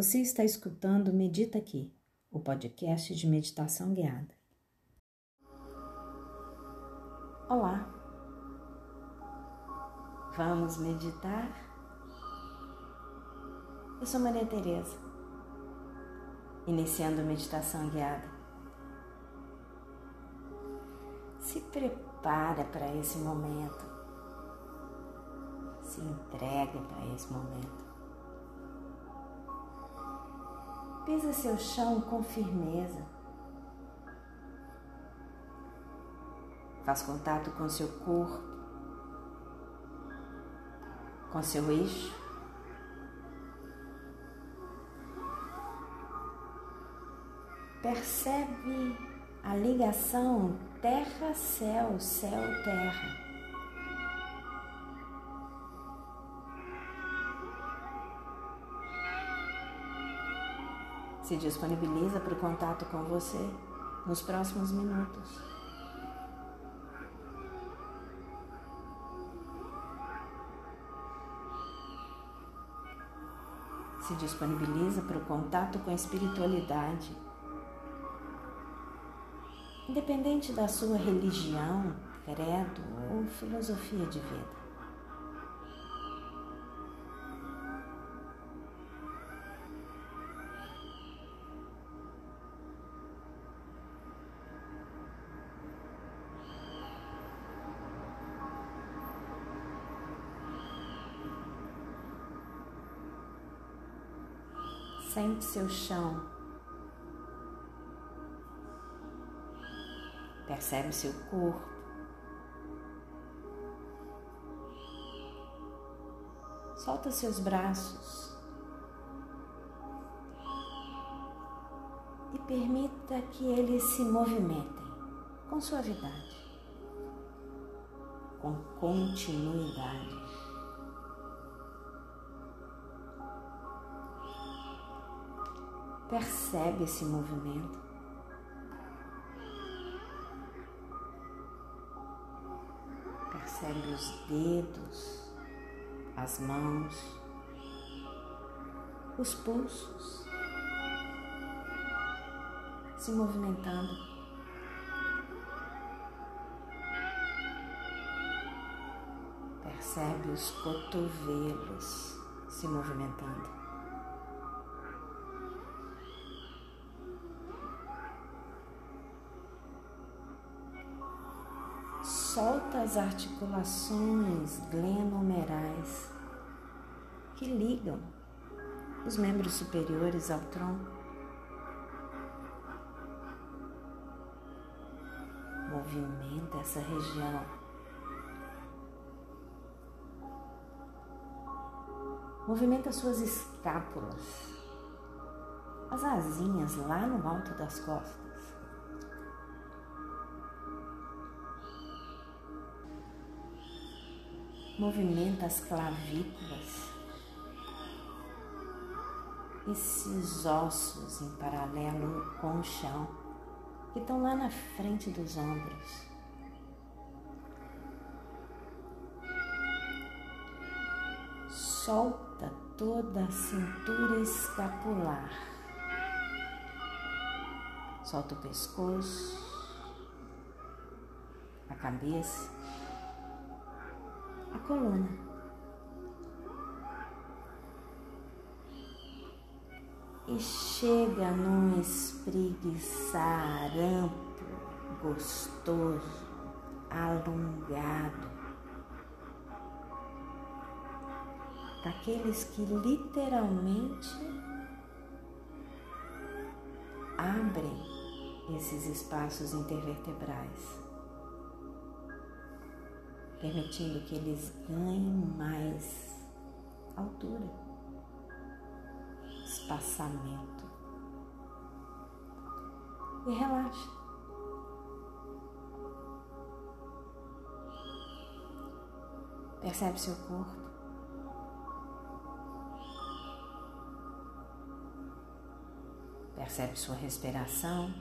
Você está escutando Medita Aqui, o podcast de meditação guiada. Olá! Vamos meditar? Eu sou Maria Tereza, iniciando meditação guiada. Se prepara para esse momento. Se entrega para esse momento. Pisa seu chão com firmeza. Faz contato com seu corpo, com seu eixo. Percebe a ligação terra-céu, céu-terra. Se disponibiliza para o contato com você nos próximos minutos. Se disponibiliza para o contato com a espiritualidade. Independente da sua religião, credo ou filosofia de vida. Sente seu chão. Percebe seu corpo. Solta seus braços. E permita que eles se movimentem com suavidade, com continuidade. Percebe esse movimento. Percebe os dedos, as mãos, os pulsos se movimentando. Percebe os cotovelos se movimentando. Solta as articulações glenomerais que ligam os membros superiores ao tronco. Movimenta essa região. Movimenta suas escápulas, as asinhas lá no alto das costas. Movimenta as clavículas, esses ossos em paralelo com o chão que estão lá na frente dos ombros. Solta toda a cintura escapular. Solta o pescoço, a cabeça coluna. E chega num espreguiçar amplo, gostoso, alongado. Daqueles que literalmente abrem esses espaços intervertebrais permitindo que eles ganhem mais altura, espaçamento. E relaxa. Percebe seu corpo. Percebe sua respiração.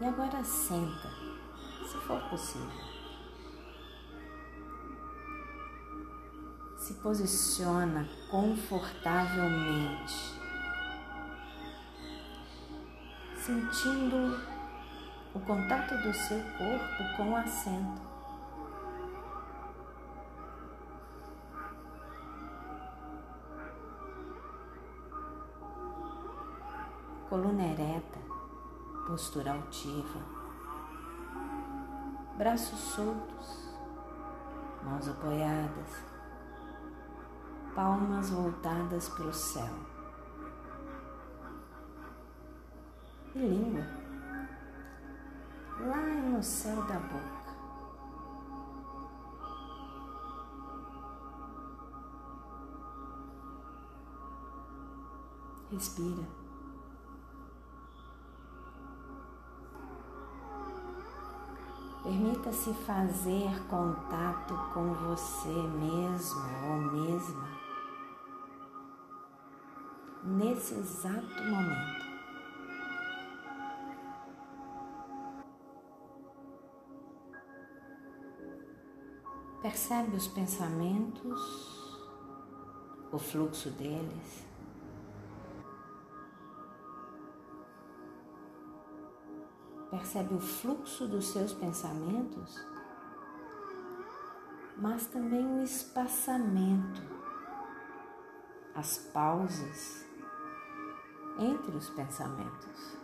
E agora senta, se for possível. se posiciona confortavelmente, sentindo o contato do seu corpo com o assento. Coluna ereta, postura altiva, braços soltos, mãos apoiadas, palmas voltadas para o céu. E língua lá no céu da boca. Respira. Permita-se fazer contato com você mesmo ou mesma nesse exato momento. Percebe os pensamentos, o fluxo deles. Percebe o fluxo dos seus pensamentos, mas também o espaçamento, as pausas entre os pensamentos.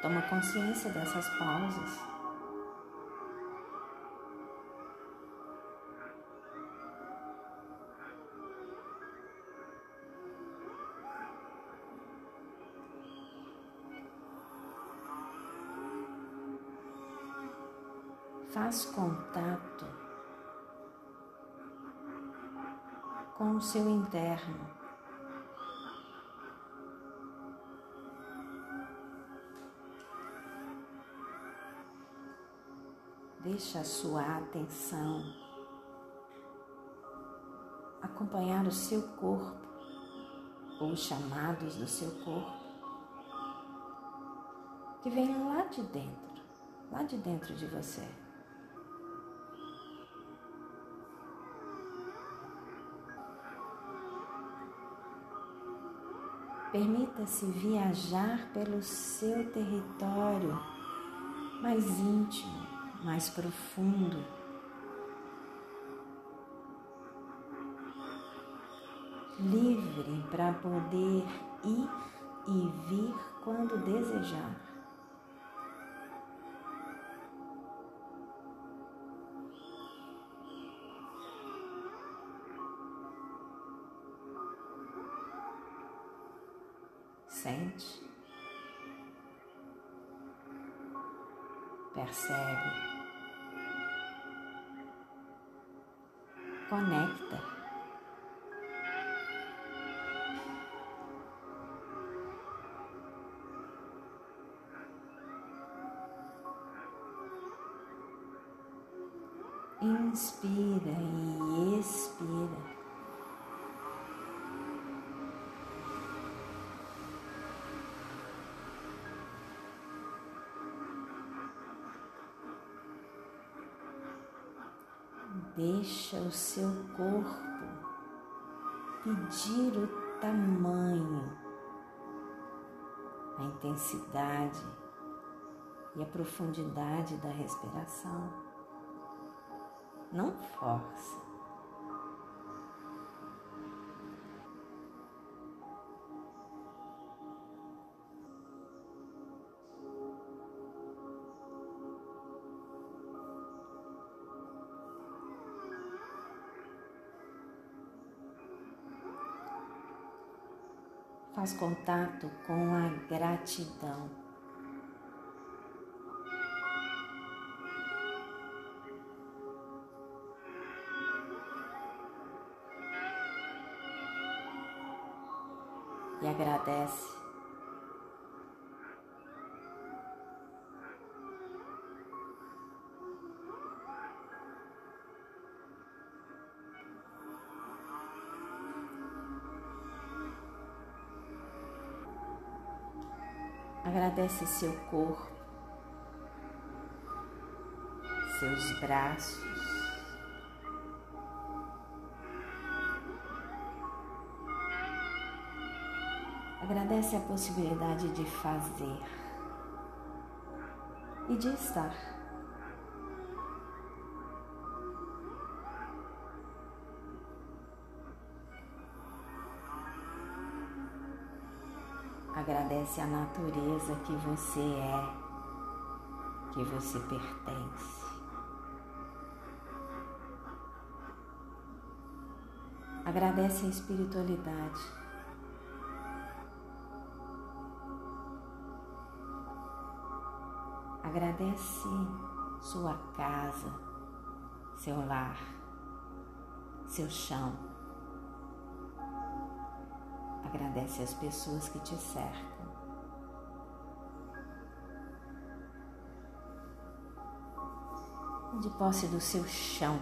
Toma consciência dessas pausas. Faz contato com o seu interno. Deixa a sua atenção acompanhar o seu corpo ou os chamados do seu corpo que vem lá de dentro, lá de dentro de você. Permita-se viajar pelo seu território mais íntimo mais profundo. Livre para poder ir e vir quando desejar. Conecta. Inspira Deixa o seu corpo pedir o tamanho, a intensidade e a profundidade da respiração. Não força. Faz contato com a gratidão. E agradece Agradece seu corpo, seus braços, agradece a possibilidade de fazer e de estar. Agradece a natureza que você é, que você pertence. Agradece a espiritualidade. Agradece sua casa, seu lar, seu chão. Agradece as pessoas que te cercam. De posse do seu chão,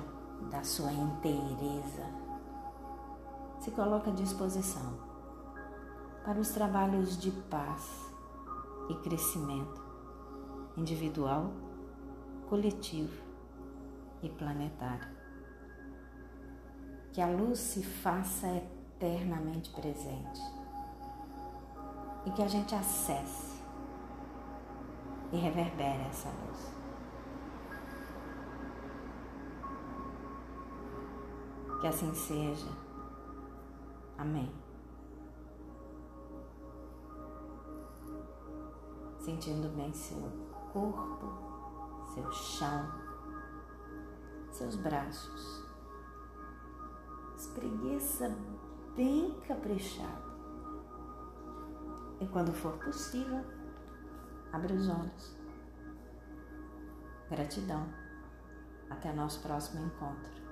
da sua inteireza, se coloca à disposição para os trabalhos de paz e crescimento individual, coletivo e planetário. Que a luz se faça eternamente presente e que a gente acesse e reverbere essa luz. Que assim seja. Amém. Sentindo bem seu corpo, seu chão, seus braços. Espreguiça bem caprichado. E quando for possível, abre os olhos. Gratidão. Até nosso próximo encontro.